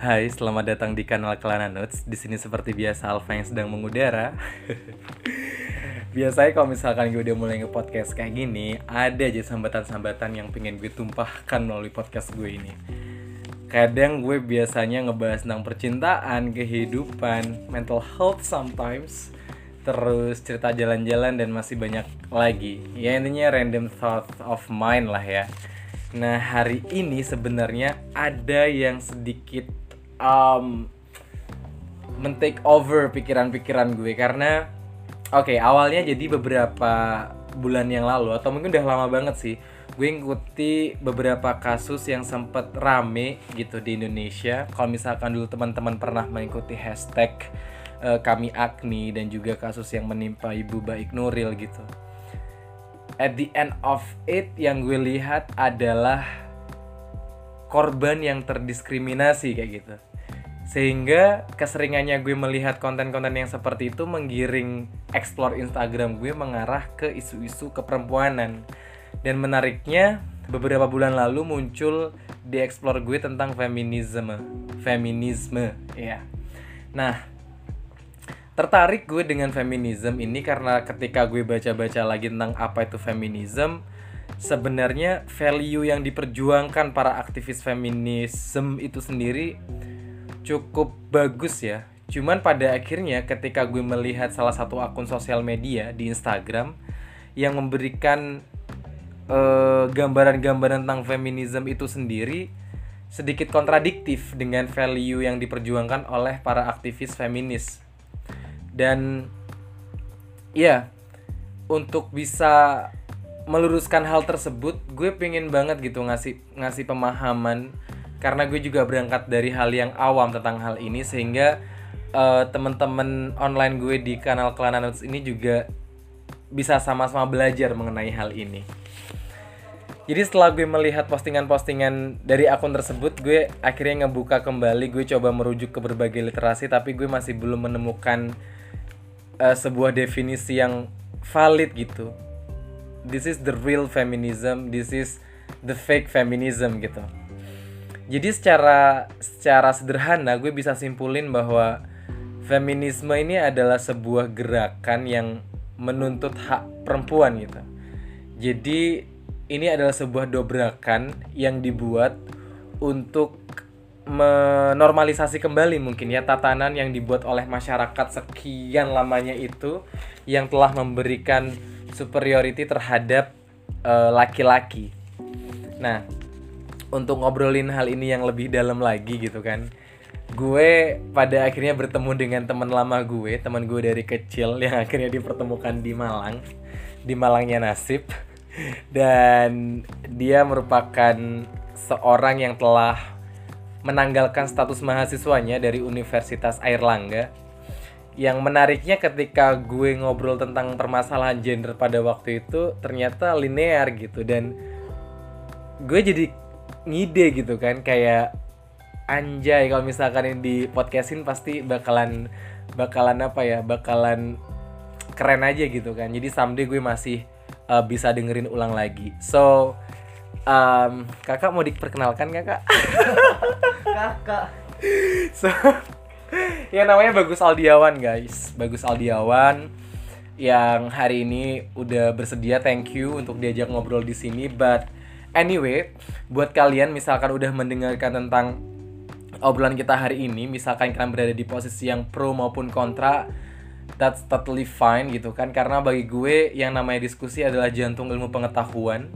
Hai, selamat datang di kanal Kelana Notes. Di sini seperti biasa Alfa yang sedang mengudara. Biasanya kalau misalkan gue udah mulai nge-podcast kayak gini, ada aja sambatan-sambatan yang pengen gue tumpahkan melalui podcast gue ini. Kadang gue biasanya ngebahas tentang percintaan, kehidupan, mental health sometimes, terus cerita jalan-jalan dan masih banyak lagi. Ya intinya random thought of mine lah ya. Nah hari ini sebenarnya ada yang sedikit um, men-take over pikiran-pikiran gue. Karena oke okay, awalnya jadi beberapa bulan yang lalu atau mungkin udah lama banget sih gue ngikuti beberapa kasus yang sempet rame gitu di Indonesia. Kalau misalkan dulu teman-teman pernah mengikuti hashtag uh, kami Agni dan juga kasus yang menimpa ibu baik Nuril gitu. At the end of it yang gue lihat adalah korban yang terdiskriminasi kayak gitu sehingga keseringannya gue melihat konten-konten yang seperti itu menggiring explore Instagram gue mengarah ke isu-isu keperempuanan. Dan menariknya beberapa bulan lalu muncul di explore gue tentang feminisme. Feminisme ya nah tertarik gue dengan feminisme ini karena ketika gue baca-baca lagi tentang apa itu feminisme sebenarnya value yang diperjuangkan para aktivis feminisme itu sendiri cukup bagus ya. Cuman pada akhirnya ketika gue melihat salah satu akun sosial media di Instagram yang memberikan eh, gambaran-gambaran tentang feminisme itu sendiri sedikit kontradiktif dengan value yang diperjuangkan oleh para aktivis feminis. Dan ya, untuk bisa meluruskan hal tersebut, gue pengen banget gitu ngasih ngasih pemahaman karena gue juga berangkat dari hal yang awam tentang hal ini sehingga uh, teman-teman online gue di kanal Kelana Notes ini juga bisa sama-sama belajar mengenai hal ini. Jadi setelah gue melihat postingan-postingan dari akun tersebut, gue akhirnya ngebuka kembali, gue coba merujuk ke berbagai literasi, tapi gue masih belum menemukan uh, sebuah definisi yang valid gitu. This is the real feminism, this is the fake feminism gitu. Jadi secara secara sederhana gue bisa simpulin bahwa feminisme ini adalah sebuah gerakan yang menuntut hak perempuan gitu. Jadi ini adalah sebuah dobrakan yang dibuat untuk menormalisasi kembali mungkin ya tatanan yang dibuat oleh masyarakat sekian lamanya itu yang telah memberikan superiority terhadap eh, laki-laki. Uh, nah, untuk ngobrolin hal ini yang lebih dalam lagi gitu kan. Gue pada akhirnya bertemu dengan teman lama gue teman gue dari kecil yang akhirnya dipertemukan di Malang di Malangnya nasib. Dan dia merupakan seorang yang telah menanggalkan status mahasiswanya dari Universitas Airlangga. Yang menariknya ketika gue ngobrol tentang permasalahan gender pada waktu itu ternyata linear gitu. Dan gue jadi ngide gitu kan kayak anjay kalau misalkan ini di podcastin pasti bakalan bakalan apa ya bakalan keren aja gitu kan. Jadi someday gue masih uh, bisa dengerin ulang lagi. So um, kakak mau diperkenalkan kakak kakak. So ya namanya bagus Aldiawan guys. Bagus Aldiawan yang hari ini udah bersedia thank you untuk diajak ngobrol di sini but Anyway, buat kalian misalkan udah mendengarkan tentang obrolan kita hari ini, misalkan kalian berada di posisi yang pro maupun kontra, that's totally fine gitu kan. Karena bagi gue yang namanya diskusi adalah jantung ilmu pengetahuan.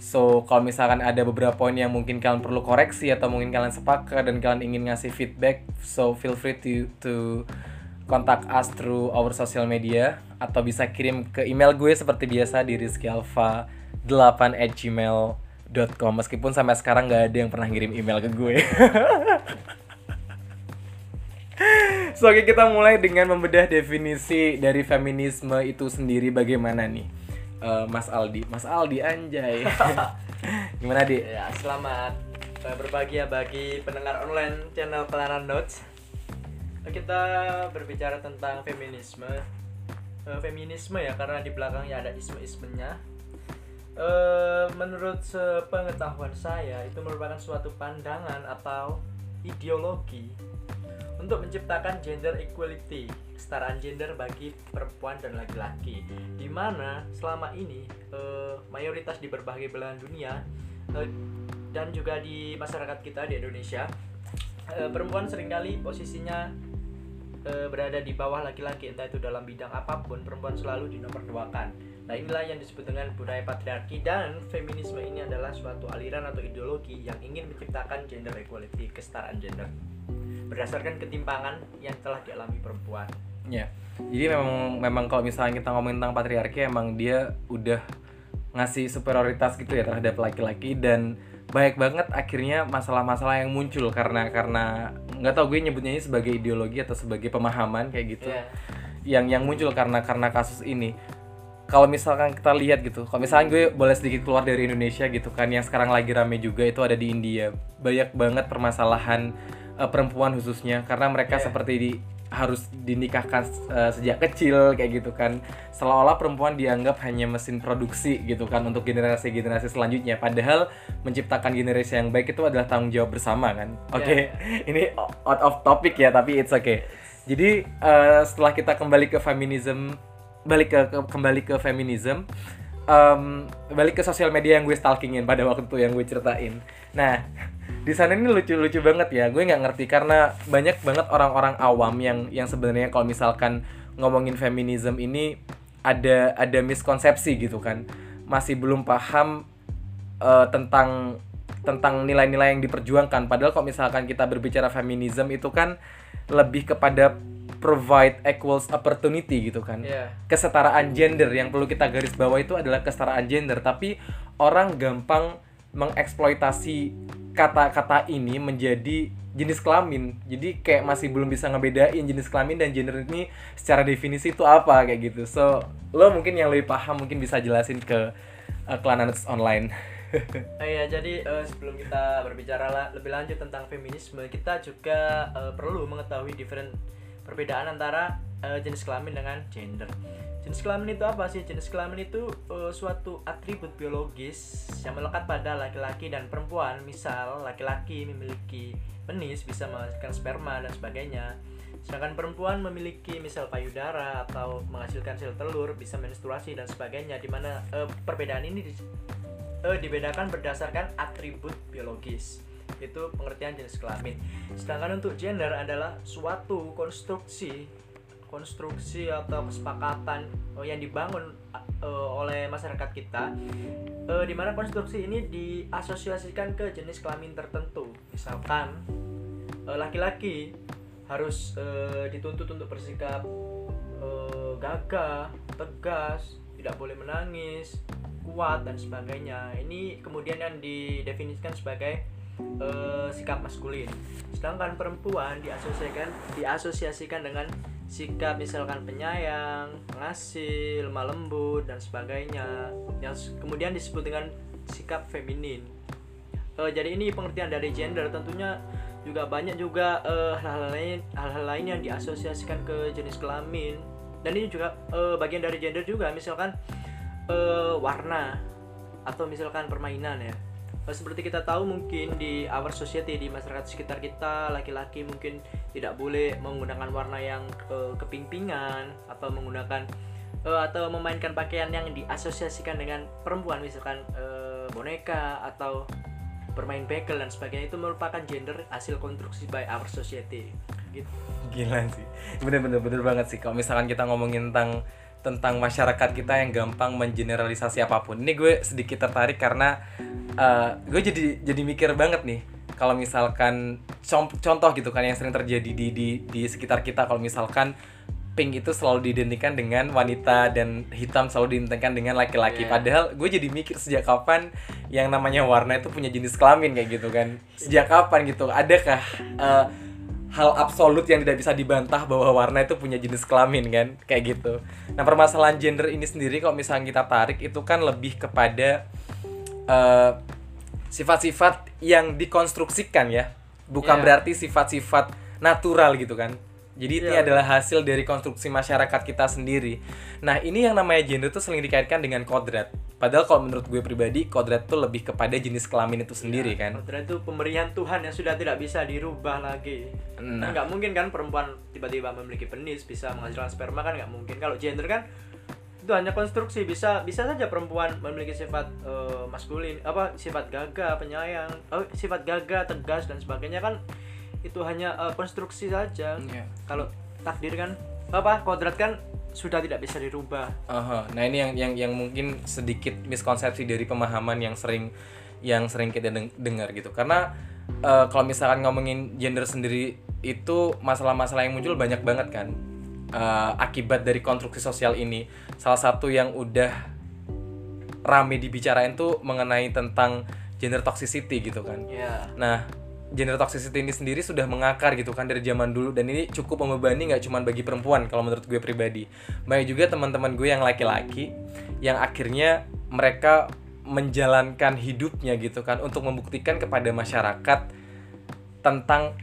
So, kalau misalkan ada beberapa poin yang mungkin kalian perlu koreksi atau mungkin kalian sepakat dan kalian ingin ngasih feedback, so feel free to to kontak us through our social media atau bisa kirim ke email gue seperti biasa di rizkyalfa8 at gmail com meskipun sampai sekarang nggak ada yang pernah ngirim email ke gue. so oke kita mulai dengan membedah definisi dari feminisme itu sendiri bagaimana nih, uh, Mas Aldi, Mas Aldi anjay. Gimana di? Ya selamat berbahagia bagi pendengar online channel Pelanan Notes. Kita berbicara tentang feminisme. Uh, feminisme ya karena di belakangnya ada isme-ismenya Uh, menurut sepengetahuan saya itu merupakan suatu pandangan atau ideologi untuk menciptakan gender equality, kesetaraan gender bagi perempuan dan laki-laki. Di mana selama ini eh, mayoritas di berbagai belahan dunia eh, dan juga di masyarakat kita di Indonesia, eh, perempuan sering kali posisinya eh, berada di bawah laki-laki entah itu dalam bidang apa pun, perempuan selalu dinomorduakan. Nah inilah yang disebut dengan budaya patriarki dan feminisme ini adalah suatu aliran atau ideologi yang ingin menciptakan gender equality, kesetaraan gender berdasarkan ketimpangan yang telah dialami perempuan. Ya. Jadi memang memang kalau misalnya kita ngomongin tentang patriarki emang dia udah ngasih superioritas gitu ya terhadap laki-laki dan banyak banget akhirnya masalah-masalah yang muncul karena karena nggak tau gue nyebutnya ini sebagai ideologi atau sebagai pemahaman kayak gitu Iya. yang yang muncul karena karena kasus ini kalau misalkan kita lihat gitu kalau misalkan gue boleh sedikit keluar dari Indonesia gitu kan yang sekarang lagi rame juga itu ada di India. Banyak banget permasalahan eh, perempuan khususnya karena mereka Iya. seperti di harus dinikahkan eh, sejak kecil kayak gitu kan. Seolah-olah perempuan dianggap hanya mesin produksi gitu kan untuk generasi-generasi selanjutnya. Padahal menciptakan generasi yang baik itu adalah tanggung jawab bersama kan. Oke Iya. ini out of topic ya tapi it's okay. Jadi eh, setelah kita kembali ke feminism balik ke, ke- kembali ke feminism em, balik ke sosial media yang gue stalkingin pada waktu itu yang gue ceritain. Nah di sana ini lucu-lucu banget ya. Gue nggak ngerti karena banyak banget orang-orang awam yang yang sebenarnya kalau misalkan ngomongin feminism ini ada ada miskonsepsi gitu kan. Masih belum paham eh, tentang tentang nilai-nilai yang diperjuangkan. Padahal kalau misalkan kita berbicara feminism itu kan lebih kepada provide equals opportunity gitu kan. Iya. kesetaraan gender yang perlu kita garis bawah itu adalah kesetaraan gender. Tapi orang gampang mengeksploitasi kata-kata ini menjadi jenis kelamin. Jadi kayak masih belum bisa ngebedain jenis kelamin dan gender ini secara definisi itu apa kayak gitu. So lo mungkin yang lebih paham mungkin bisa jelasin ke uh, Kelana Nuts online. Oh iya, jadi eh, sebelum kita berbicara la- lebih lanjut tentang feminisme, kita juga eh, perlu mengetahui different perbedaan antara eh, jenis kelamin dengan gender. Jenis kelamin itu apa sih? Jenis kelamin itu eh, suatu atribut biologis yang melekat pada laki-laki dan perempuan. Misal, laki-laki memiliki penis bisa menghasilkan sperma dan sebagainya. Sedangkan perempuan memiliki misal payudara atau menghasilkan sel telur, bisa menstruasi dan sebagainya. Di mana eh, perbedaan ini di- eh, dibedakan berdasarkan atribut biologis itu pengertian jenis kelamin sedangkan untuk gender adalah suatu konstruksi konstruksi atau kesepakatan eh, yang dibangun eh, oleh masyarakat kita eh, di mana konstruksi ini diasosiasikan ke jenis kelamin tertentu misalkan laki-laki harus dituntut untuk bersikap gagah, tegas, tidak boleh menangis, kuat dan sebagainya. Ini kemudian yang didefinisikan sebagai eh, sikap maskulin. Sedangkan perempuan diasosiasikan diasosiasikan dengan sikap misalkan penyayang, pengasih, lemah lembut dan sebagainya. Yang kemudian disebut dengan sikap feminin. Eh, jadi ini pengertian dari gender tentunya juga banyak juga eh, hal-hal lain hal-hal lain yang diasosiasikan ke jenis kelamin dan ini juga eh, bagian dari gender juga misalkan eh, warna atau misalkan permainan ya seperti kita tahu mungkin di our society di masyarakat sekitar kita laki-laki mungkin tidak boleh menggunakan warna yang eh, kepingpingan atau menggunakan eh, atau memainkan pakaian yang diasosiasikan dengan perempuan misalkan eh, boneka atau bermain bekel dan sebagainya itu merupakan gender hasil konstruksi by our society gitu Gila sih. Bener-bener bener banget sih. Kalau misalkan kita ngomongin tentang tentang masyarakat kita yang gampang mengeneralisasi apa pun. Ini gue sedikit tertarik karena eh, gue jadi jadi mikir banget nih. Kalau misalkan contoh gitu kan yang sering terjadi di di di sekitar kita kalau misalkan pink itu selalu diidentikan dengan wanita dan hitam selalu diidentikan dengan laki-laki. Iya. Padahal gue jadi mikir sejak kapan yang namanya warna itu punya jenis kelamin kayak gitu kan. Sejak kapan gitu? Adakah eh, hal absolut yang tidak bisa dibantah bahwa warna itu punya jenis kelamin kan kayak gitu. Nah permasalahan gender ini sendiri kalau misalnya kita tarik itu kan lebih kepada eh, sifat-sifat yang dikonstruksikan ya, bukan Iya. berarti sifat-sifat natural gitu kan. Jadi ini Iya, adalah hasil dari konstruksi masyarakat kita sendiri. Nah ini yang namanya gender itu sering dikaitkan dengan kodrat. padahal kalau menurut gue pribadi kodrat tuh lebih kepada jenis kelamin itu sendiri kan Kodrat itu pemberian Tuhan yang sudah tidak bisa dirubah lagi. Nah. Nah, nggak mungkin kan perempuan tiba-tiba memiliki penis bisa menghasilkan sperma kan nggak mungkin. Kalau gender kan itu hanya konstruksi bisa bisa saja perempuan memiliki sifat eh, maskulin apa sifat gagah penyayang oh, sifat gagah tegas dan sebagainya kan itu hanya eh, konstruksi saja Iya. kalau takdir kan apa kodrat kan sudah tidak bisa dirubah Aha. Nah ini yang yang yang mungkin sedikit miskonsepsi dari pemahaman yang sering yang sering kita deng- dengar gitu. Karena eh, kalau misalkan ngomongin gender sendiri itu masalah-masalah yang muncul banyak banget kan Eh, akibat dari konstruksi sosial ini. Salah satu yang udah rame dibicarain tuh mengenai tentang gender toxicity gitu kan. ya Nah, gender toxicity ini sendiri sudah mengakar gitu kan dari zaman dulu dan ini cukup membebani nggak cuma bagi perempuan kalau menurut gue pribadi. Banyak juga teman-teman gue yang laki-laki yang akhirnya mereka menjalankan hidupnya gitu kan untuk membuktikan kepada masyarakat tentang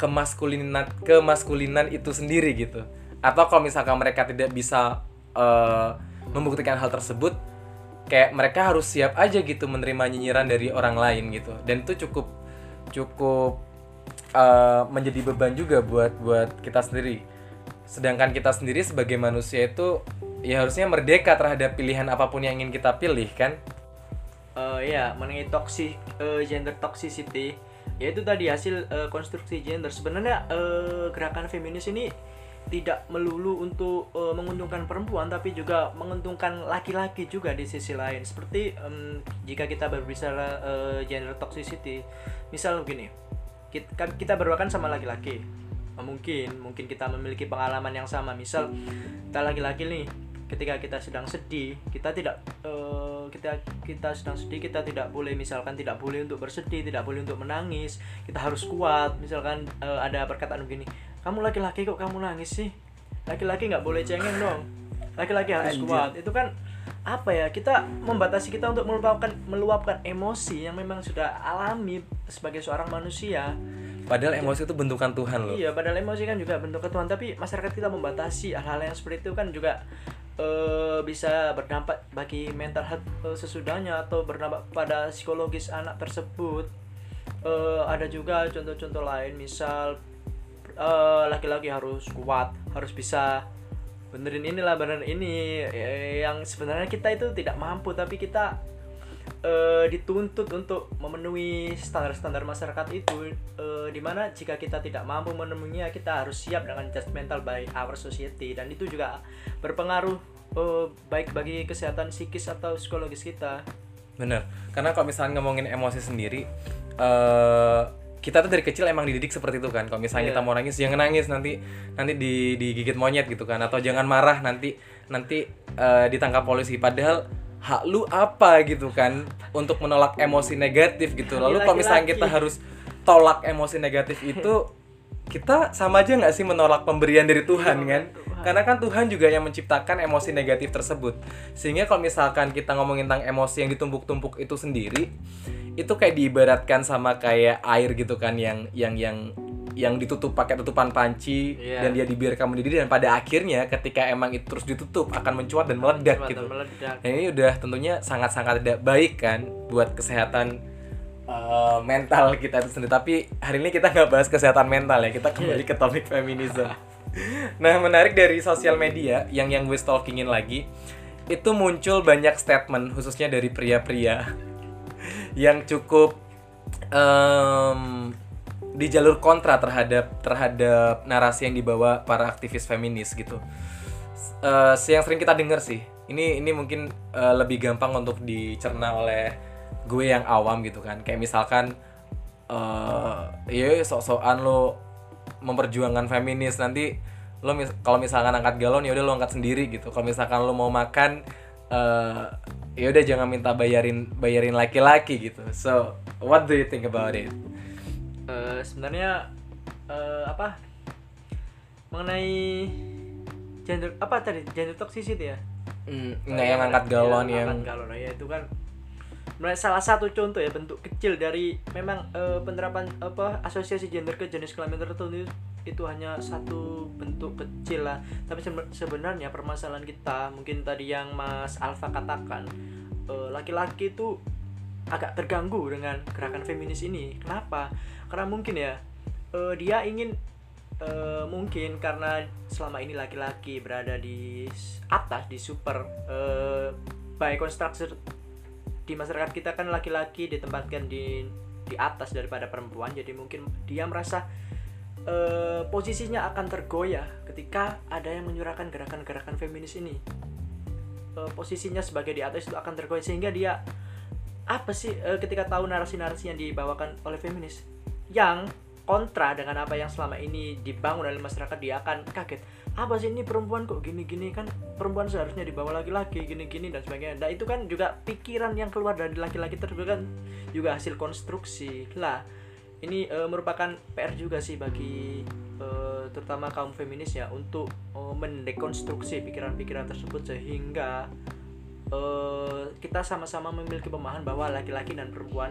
kemaskulinan kemaskulinan itu sendiri gitu. Atau kalau misalkan mereka tidak bisa eh, membuktikan hal tersebut kayak mereka harus siap aja gitu menerima nyinyiran dari orang lain gitu dan itu cukup cukup eh, menjadi beban juga buat buat kita sendiri. Sedangkan kita sendiri sebagai manusia itu ya harusnya merdeka terhadap pilihan apa pun yang ingin kita pilih kan? Eh, ya mengenai toxic eh, gender toxicity yaitu tadi hasil eh, konstruksi gender. Sebenarnya eh, gerakan feminis ini tidak melulu untuk eh, menguntungkan perempuan tapi juga menguntungkan laki-laki juga di sisi lain. Seperti em, jika kita berbicara eh, gender toxicity. Misal begini kita, kita berdua kan sama laki-laki. Eh, mungkin mungkin kita memiliki pengalaman yang sama. Misal kita laki-laki nih ketika kita sedang sedih kita tidak eh, kita kita sedang sedih kita tidak boleh misalkan tidak boleh untuk bersedih tidak boleh untuk menangis kita harus kuat. Misalkan eh, ada perkataan begini kamu laki-laki kok kamu nangis sih? Laki-laki nggak boleh cengeng dong. Laki-laki harus Anjir. kuat. Itu kan apa ya kita membatasi kita untuk meluapkan meluapkan emosi yang memang sudah alami sebagai seorang manusia. Padahal emosi itu bentukan Tuhan loh. Iya, padahal emosi kan juga bentuk ketuhan, tapi masyarakat kita membatasi hal-hal yang seperti itu kan juga eh, bisa berdampak bagi mental health eh, sesudahnya atau berdampak pada psikologis anak tersebut. Eh, ada juga contoh-contoh lain, misal eh, laki-laki harus kuat, harus bisa benerin inilah benerin ini eh, yang sebenarnya kita itu tidak mampu tapi kita eh, dituntut untuk memenuhi standar-standar masyarakat itu eh, di mana jika kita tidak mampu memenuhinya kita harus siap dengan judgmental by our society. Dan itu juga berpengaruh eh, baik bagi kesehatan psikis atau psikologis kita. Bener, karena kalau misalnya ngomongin emosi sendiri, eh kita tuh dari kecil emang dididik seperti itu kan. Kalau misalnya Iya. kita mau nangis, jangan nangis nanti nanti di digigit monyet gitu kan, atau jangan marah nanti nanti eh, ditangkap polisi. Padahal hak lu apa gitu kan untuk menolak emosi negatif gitu. Lalu kalau misalnya kita harus tolak emosi negatif itu kita sama aja nggak sih menolak pemberian dari Tuhan kan? Karena kan Tuhan juga yang menciptakan emosi negatif tersebut. Sehingga kalau misalkan kita ngomongin tentang emosi yang ditumpuk-tumpuk itu sendiri, itu kayak diibaratkan sama kayak air gitu kan yang yang yang yang ditutup pakai tutupan panci Iya. dan dia dibiarkan mendidih dan pada akhirnya ketika emang itu terus ditutup akan mencuat dan meledak gitu. dan meledak. Dan ini udah tentunya sangat-sangat tidak baik kan buat kesehatan uh, mental kita itu sendiri. Tapi hari ini kita nggak bahas kesehatan mental ya, kita kembali ke topik feminisme. nah menarik dari sosial media yang yang gue stalkingin lagi itu muncul banyak statement khususnya dari pria-pria yang cukup em, di jalur kontra terhadap terhadap narasi yang dibawa para aktivis feminis gitu. Eh, yang sering kita dengar sih, ini ini mungkin eh, lebih gampang untuk dicerna oleh gue yang awam gitu kan. Kayak misalkan eh ya sok-sokan lo memperjuangkan feminis nanti lo mis kalau misalkan angkat galon ya udah lo angkat sendiri gitu. Kalau misalkan lo mau makan eh ya udah jangan minta bayarin bayarin laki-laki gitu. So, what do you think about it? Eh, sebenarnya eh, apa mengenai gender apa tadi gender toxicity ya Hmm, nggak yang angkat galon Iya, yang angkat galon ya itu kan salah satu contoh ya bentuk kecil dari memang eh, penerapan apa asosiasi gender ke jenis kelamin tertentu itu hanya satu bentuk kecil lah. Tapi sebe- sebenarnya permasalahan kita mungkin tadi yang Mas Alfa katakan eh, laki-laki itu agak terganggu dengan gerakan feminis ini. Kenapa? Karena mungkin ya eh, dia ingin eh, mungkin karena selama ini laki-laki berada di atas di super eh, by construction di masyarakat kita kan laki-laki ditempatkan di di atas daripada perempuan jadi mungkin dia merasa eh, posisinya akan tergoyah ketika ada yang menyuarakan gerakan-gerakan feminis ini. Eh, posisinya sebagai di atas itu akan tergoyah sehingga dia apa sih eh, ketika tahu narasi-narasi yang dibawakan oleh feminis yang kontra dengan apa yang selama ini dibangun oleh masyarakat dia akan kaget apa sih ini perempuan kok gini-gini? Kan perempuan seharusnya dibawa laki-laki gini-gini dan sebagainya. Nah itu kan juga pikiran yang keluar dari laki-laki tersebut kan juga hasil konstruksi. Lah ini eh, merupakan PR juga sih bagi eh, terutama kaum feminis ya untuk eh, mendekonstruksi pikiran-pikiran tersebut sehingga eh, kita sama-sama memiliki pemahaman bahwa laki-laki dan perempuan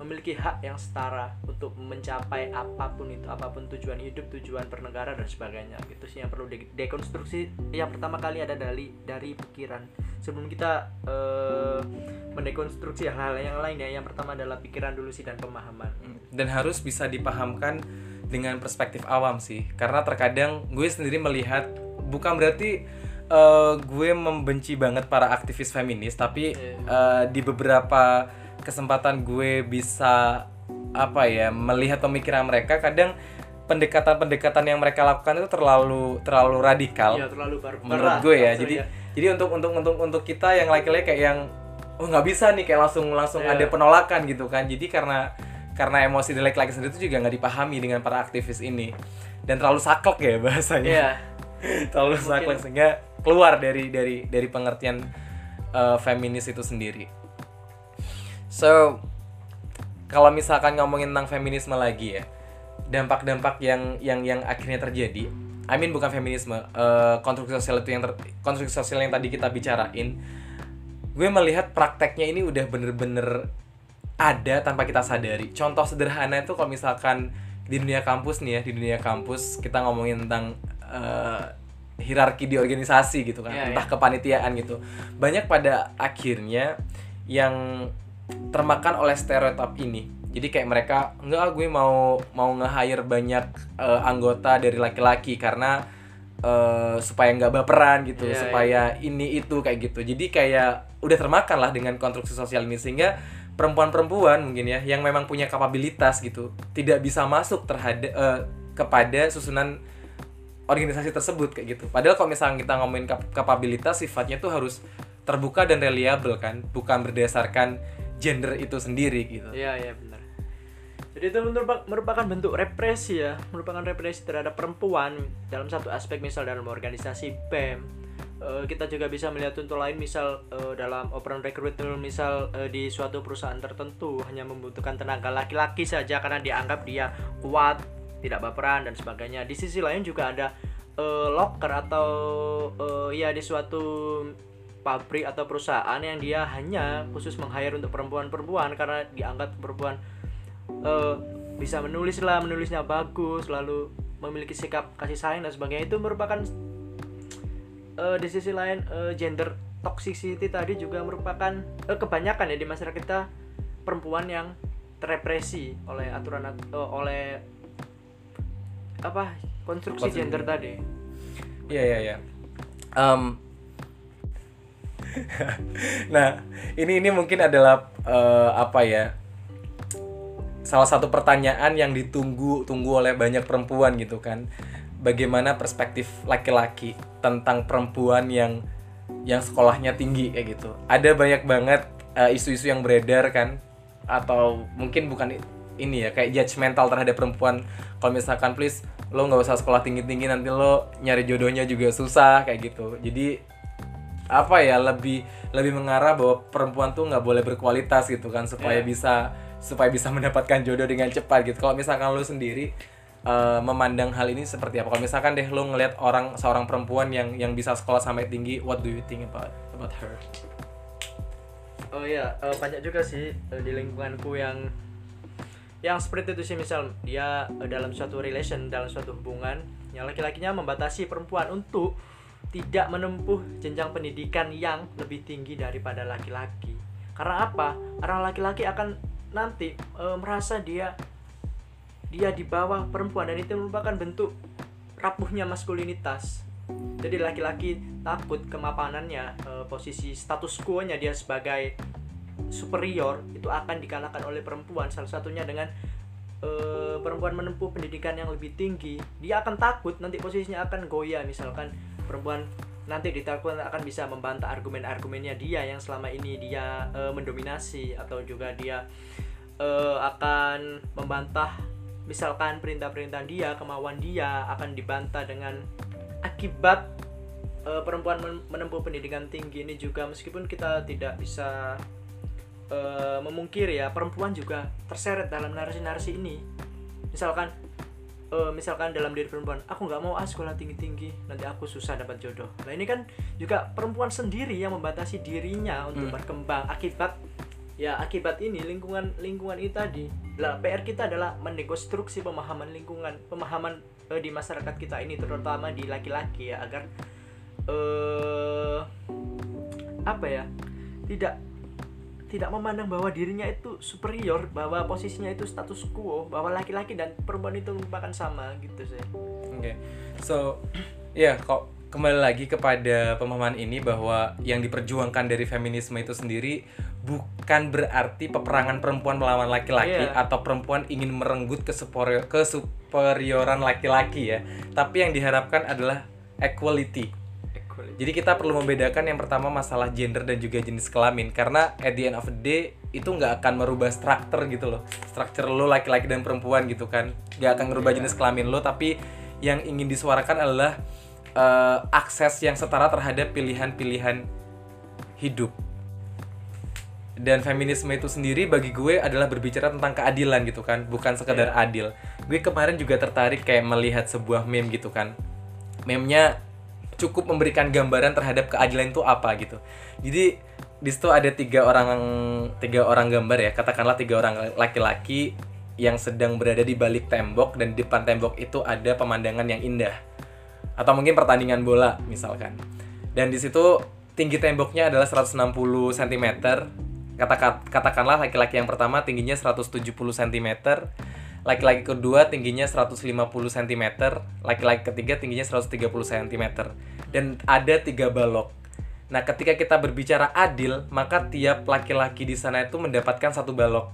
memiliki hak yang setara untuk mencapai apa pun itu apa pun tujuan hidup tujuan bernegara dan sebagainya itu sih yang perlu de- dekonstruksi. Yang pertama kali ada dari dari pikiran. Sebelum kita eh, mendekonstruksi hal-hal yang lain ya yang pertama adalah pikiran dulu sih dan pemahaman. Dan harus bisa dipahamkan dengan perspektif awam sih karena terkadang gue sendiri melihat bukan berarti eh, gue membenci banget para aktivis feminis tapi eh, di beberapa kesempatan gue bisa apa ya melihat pemikiran mereka kadang pendekatan-pendekatan yang mereka lakukan itu terlalu terlalu radikal ya terlalu barbar menurut gue ya. jadi jadi untuk untuk untuk untuk kita yang laki-laki kayak yang oh nggak bisa nih kayak langsung langsung Iya. ada penolakan gitu kan. Jadi karena karena emosi dari laki-laki sendiri itu juga nggak dipahami dengan para aktivis ini. Dan terlalu saklek ya bahasanya. Iya. terlalu saklek sehingga keluar dari dari dari pengertian uh, feminis itu sendiri so kalau misalkan ngomongin tentang feminisme lagi ya dampak-dampak yang yang yang akhirnya terjadi I mean bukan feminisme eh, konstruksi sosial itu yang ter- konstruksi sosial yang tadi kita bicarain gue melihat prakteknya ini udah bener-bener ada tanpa kita sadari. Contoh sederhana itu kalau misalkan di dunia kampus nih ya di dunia kampus kita ngomongin tentang eh, hierarki di organisasi gitu kan Iya, entah kepanitiaan gitu. Banyak pada akhirnya yang termakan oleh stereotip ini. Jadi kayak mereka enggak ah, gue mau mau nge-hire banyak eh, anggota dari laki-laki karena eh, supaya nggak baperan gitu Iya, supaya ini itu kayak gitu. Jadi kayak udah termakan lah dengan konstruksi sosial ini sehingga perempuan-perempuan mungkin ya yang memang punya kapabilitas gitu tidak bisa masuk terhadap eh, kepada susunan organisasi tersebut kayak gitu. Padahal kalau misalnya kita ngomongin kap- kapabilitas sifatnya tuh harus terbuka dan reliable kan, bukan berdasarkan gender itu sendiri gitu. Iya iya benar. Jadi itu merupa- merupakan bentuk represi ya, merupakan represi terhadap perempuan dalam satu aspek misal dalam organisasi BEM. Eh, kita juga bisa melihat contoh lain misal eh, dalam operan recruitment misal eh, di suatu perusahaan tertentu hanya membutuhkan tenaga laki-laki saja karena dianggap dia kuat, tidak baperan dan sebagainya. Di sisi lain juga ada locker atau eh, ya di suatu pabrik atau perusahaan yang dia hanya khusus meng-hire untuk perempuan-perempuan karena dianggap perempuan eh, bisa menulis lah menulisnya bagus lalu memiliki sikap kasih sayang dan sebagainya. Itu merupakan eh, di sisi lain eh, gender toxicity tadi juga merupakan eh, kebanyakan ya di masyarakat kita perempuan yang terepresi oleh aturan at- eh, oleh apa konstruksi gender tadi. Iya iya iya. Nah ini ini mungkin adalah eh, apa ya salah satu pertanyaan yang ditunggu tunggu oleh banyak perempuan gitu kan. Bagaimana perspektif laki-laki tentang perempuan yang yang sekolahnya tinggi kayak gitu. Ada banyak banget eh, isu-isu yang beredar kan atau mungkin bukan ini ya kayak judgmental terhadap perempuan. Kalau misalkan please lo nggak usah sekolah tinggi-tinggi nanti lo nyari jodohnya juga susah kayak gitu. Jadi apa ya lebih lebih mengarah bahwa perempuan tuh nggak boleh berkualitas gitu kan supaya Iya. bisa supaya bisa mendapatkan jodoh dengan cepat gitu. Kalau misalkan lo sendiri eh, memandang hal ini seperti apa? Kalau misalkan deh lo ngelihat orang seorang perempuan yang yang bisa sekolah sampai tinggi what do you think about about her? Oh iya, eh, banyak juga sih eh, di lingkunganku yang yang seperti itu sih misal dia eh, dalam suatu relation, dalam suatu hubungan yang laki-lakinya membatasi perempuan untuk tidak menempuh jenjang pendidikan yang lebih tinggi daripada laki-laki. karena apa? Karena laki-laki akan nanti e, merasa dia dia di bawah perempuan dan itu merupakan bentuk rapuhnya maskulinitas. Jadi laki-laki takut kemapanannya e, posisi status quo-nya dia sebagai superior itu akan dikalahkan oleh perempuan. Salah satunya dengan e, perempuan menempuh pendidikan yang lebih tinggi dia akan takut nanti posisinya akan goyah. Misalkan perempuan nanti ditakut akan bisa membantah argumen-argumennya dia yang selama ini dia e, mendominasi atau juga dia e, akan membantah misalkan perintah-perintah dia kemauan dia akan dibantah dengan akibat e, perempuan menempuh pendidikan tinggi ini juga. Meskipun kita tidak bisa e, memungkiri ya perempuan juga terseret dalam narasi-narasi ini. Misalkan uh, misalkan dalam diri perempuan aku nggak mau ah sekolah tinggi tinggi nanti aku susah dapat jodoh. Nah ini kan juga perempuan sendiri yang membatasi dirinya untuk hmm. berkembang. Akibat ya akibat ini lingkungan lingkungan itu tadi. Lah PR kita adalah mendekonstruksi pemahaman lingkungan pemahaman uh, di masyarakat kita ini terutama di laki-laki ya agar uh, apa ya tidak tidak memandang bahwa dirinya itu superior, bahwa posisinya itu status quo, bahwa laki-laki dan perempuan itu merupakan sama gitu sih. Oke. Okay. So, ya yeah, kok kembali lagi kepada pemahaman ini bahwa yang diperjuangkan dari feminisme itu sendiri bukan berarti peperangan perempuan melawan laki-laki yeah. atau perempuan ingin merenggut kesuperioran laki-laki ya. Tapi yang diharapkan adalah equality jadi kita perlu membedakan yang pertama masalah gender dan juga jenis kelamin karena at the end of the day itu nggak akan merubah struktur gitu loh. Struktur lo laki-laki dan perempuan gitu kan. Nggak akan merubah yeah. jenis kelamin lo tapi yang ingin disuarakan adalah uh, akses yang setara terhadap pilihan-pilihan hidup. Dan feminisme itu sendiri bagi gue adalah berbicara tentang keadilan gitu kan, bukan sekedar yeah. adil. Gue kemarin juga tertarik kayak melihat sebuah meme gitu kan. Meme-nya cukup memberikan gambaran terhadap keadilan itu apa gitu. Jadi di situ ada tiga orang tiga orang gambar ya, katakanlah tiga orang laki-laki yang sedang berada di balik tembok dan di depan tembok itu ada pemandangan yang indah. Atau mungkin pertandingan bola misalkan. Dan di situ tinggi temboknya adalah 160 cm. Kata katakanlah laki-laki yang pertama tingginya 170 cm, laki-laki kedua tingginya 150 cm, laki-laki ketiga tingginya 130 cm. Dan ada tiga balok. Nah, ketika kita berbicara adil, maka tiap laki-laki di sana itu mendapatkan satu balok.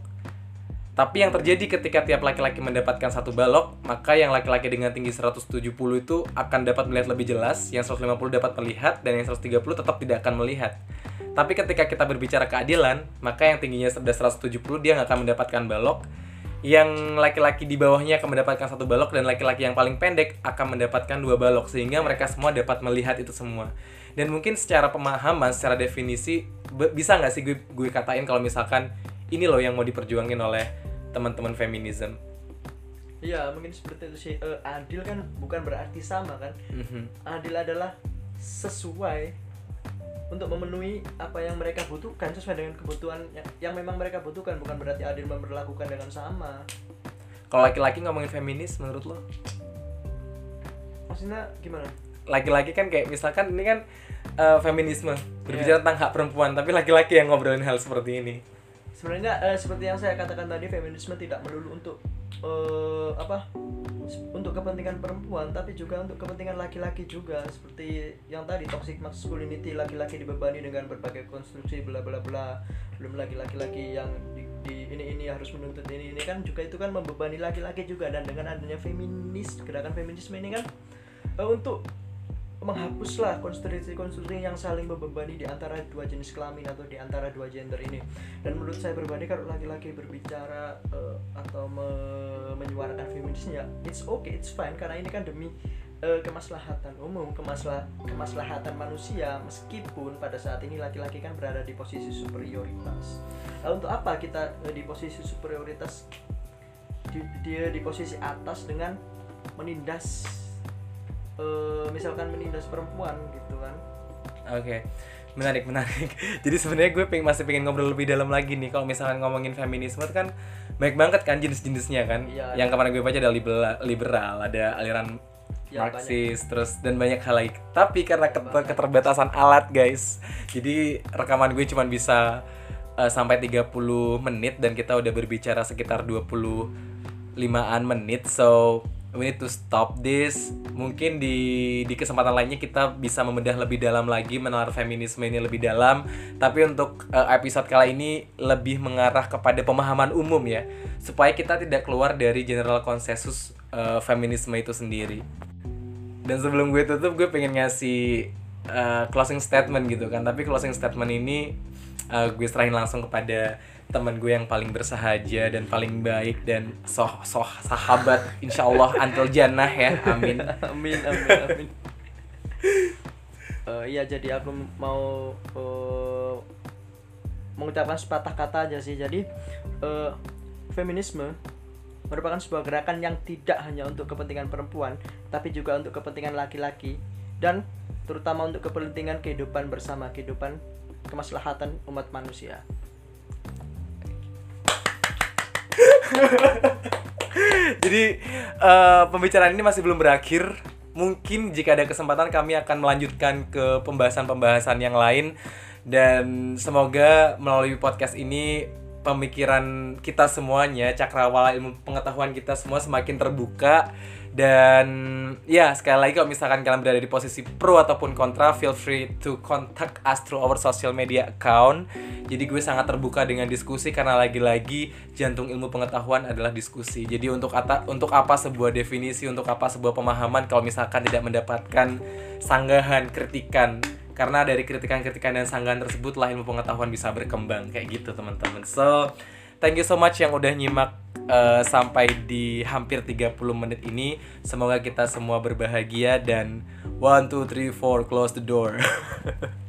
Tapi yang terjadi ketika tiap laki-laki mendapatkan satu balok, maka yang laki-laki dengan tinggi 170 itu akan dapat melihat lebih jelas, yang 150 dapat melihat, dan yang 130 tetap tidak akan melihat. Tapi ketika kita berbicara keadilan, maka yang tingginya sudah 170 dia nggak akan mendapatkan balok, yang laki-laki di bawahnya akan mendapatkan satu balok dan laki-laki yang paling pendek akan mendapatkan dua balok sehingga mereka semua dapat melihat itu semua. Dan mungkin secara pemahaman secara definisi bisa nggak sih gue gue katain kalau misalkan ini loh yang mau diperjuangin oleh teman-teman feminisme Iya mungkin seperti itu sih. Uh, adil kan bukan berarti sama kan? Mm-hmm. adil adalah sesuai untuk memenuhi apa yang mereka butuhkan sesuai dengan kebutuhan yang, yang memang mereka butuhkan bukan berarti adil memperlakukan dengan sama. Kalau laki-laki ngomongin feminis menurut lo? Maksudnya gimana? Laki-laki kan kayak misalkan ini kan uh, feminisme berbicara yeah. tentang hak perempuan tapi laki-laki yang ngobrolin hal seperti ini. Sebenarnya uh, seperti yang saya katakan tadi feminisme tidak melulu untuk uh, apa untuk kepentingan perempuan tapi juga untuk kepentingan laki-laki juga. Seperti yang tadi toxic masculinity laki-laki dibebani dengan berbagai konstruksi bla bla bla. Belum lagi laki-laki yang di, di ini ini harus menuntut ini ini kan juga itu kan membebani laki-laki juga. Dan dengan adanya feminis gerakan feminisme ini kan uh, untuk menghapuslah konstruksi-konstruksi yang saling membebani di antara dua jenis kelamin atau di antara dua gender ini. Dan menurut saya pribadi kalau laki-laki berbicara uh, atau me menyuarakan feminisnya, it's okay, it's fine karena ini kan demi uh, kemaslahatan umum, kemaslah kemaslahatan manusia meskipun pada saat ini laki-laki kan berada di posisi superioritas. Nah, untuk apa kita uh, di posisi superioritas di, dia di posisi atas dengan menindas uh, misalkan menindas perempuan gitu kan oke okay. menarik menarik jadi sebenarnya gue peng, masih pengen ngobrol lebih dalam lagi nih kalau misalkan ngomongin feminisme kan banyak banget kan jenis-jenisnya kan iya, yang kemarin gue baca ada liberal, liberal ada aliran ya, Marxis banyak. terus dan banyak hal lain tapi karena keter keterbatasan alat guys jadi rekaman gue cuma bisa uh, sampai 30 menit dan kita udah berbicara sekitar 25-an menit. So, we need to stop this. Mungkin di di kesempatan lainnya kita bisa membedah lebih dalam lagi menalar feminisme ini lebih dalam. Tapi untuk uh, episode kali ini lebih mengarah kepada pemahaman umum ya, supaya kita tidak keluar dari general konsensus uh, feminisme itu sendiri. Dan sebelum gue tutup, gue pengen ngasih uh, closing statement gitu kan. Tapi closing statement ini uh, gue serahin langsung kepada teman gue yang paling bersahaja dan paling baik dan soh soh sahabat insya Allah antil jannah ya. Amin. Amin amin amin. Uh, iya jadi aku mau uh, mengucapkan sepatah kata aja sih. Jadi uh, feminisme merupakan sebuah gerakan yang tidak hanya untuk kepentingan perempuan tapi juga untuk kepentingan laki-laki dan terutama untuk kepentingan kehidupan bersama kehidupan kemaslahatan umat manusia. Jadi uh, pembicaraan ini masih belum berakhir. Mungkin jika ada kesempatan kami akan melanjutkan ke pembahasan-pembahasan yang lain. Dan semoga melalui podcast ini pemikiran kita semuanya, cakrawala ilmu pengetahuan kita semua semakin terbuka dan ya sekali lagi kalau misalkan kalian berada di posisi pro ataupun kontra feel free to contact us through our social media account. Jadi gue sangat terbuka dengan diskusi karena lagi-lagi jantung ilmu pengetahuan adalah diskusi. Jadi untuk apa untuk apa sebuah definisi untuk apa sebuah pemahaman kalau misalkan tidak mendapatkan sanggahan kritikan. Karena dari kritikan-kritikan dan sanggahan tersebut lah ilmu pengetahuan bisa berkembang kayak gitu teman-teman. So thank you so much yang udah nyimak uh, sampai di hampir 30 menit ini. Semoga kita semua berbahagia dan 1 2 3 4 close the door.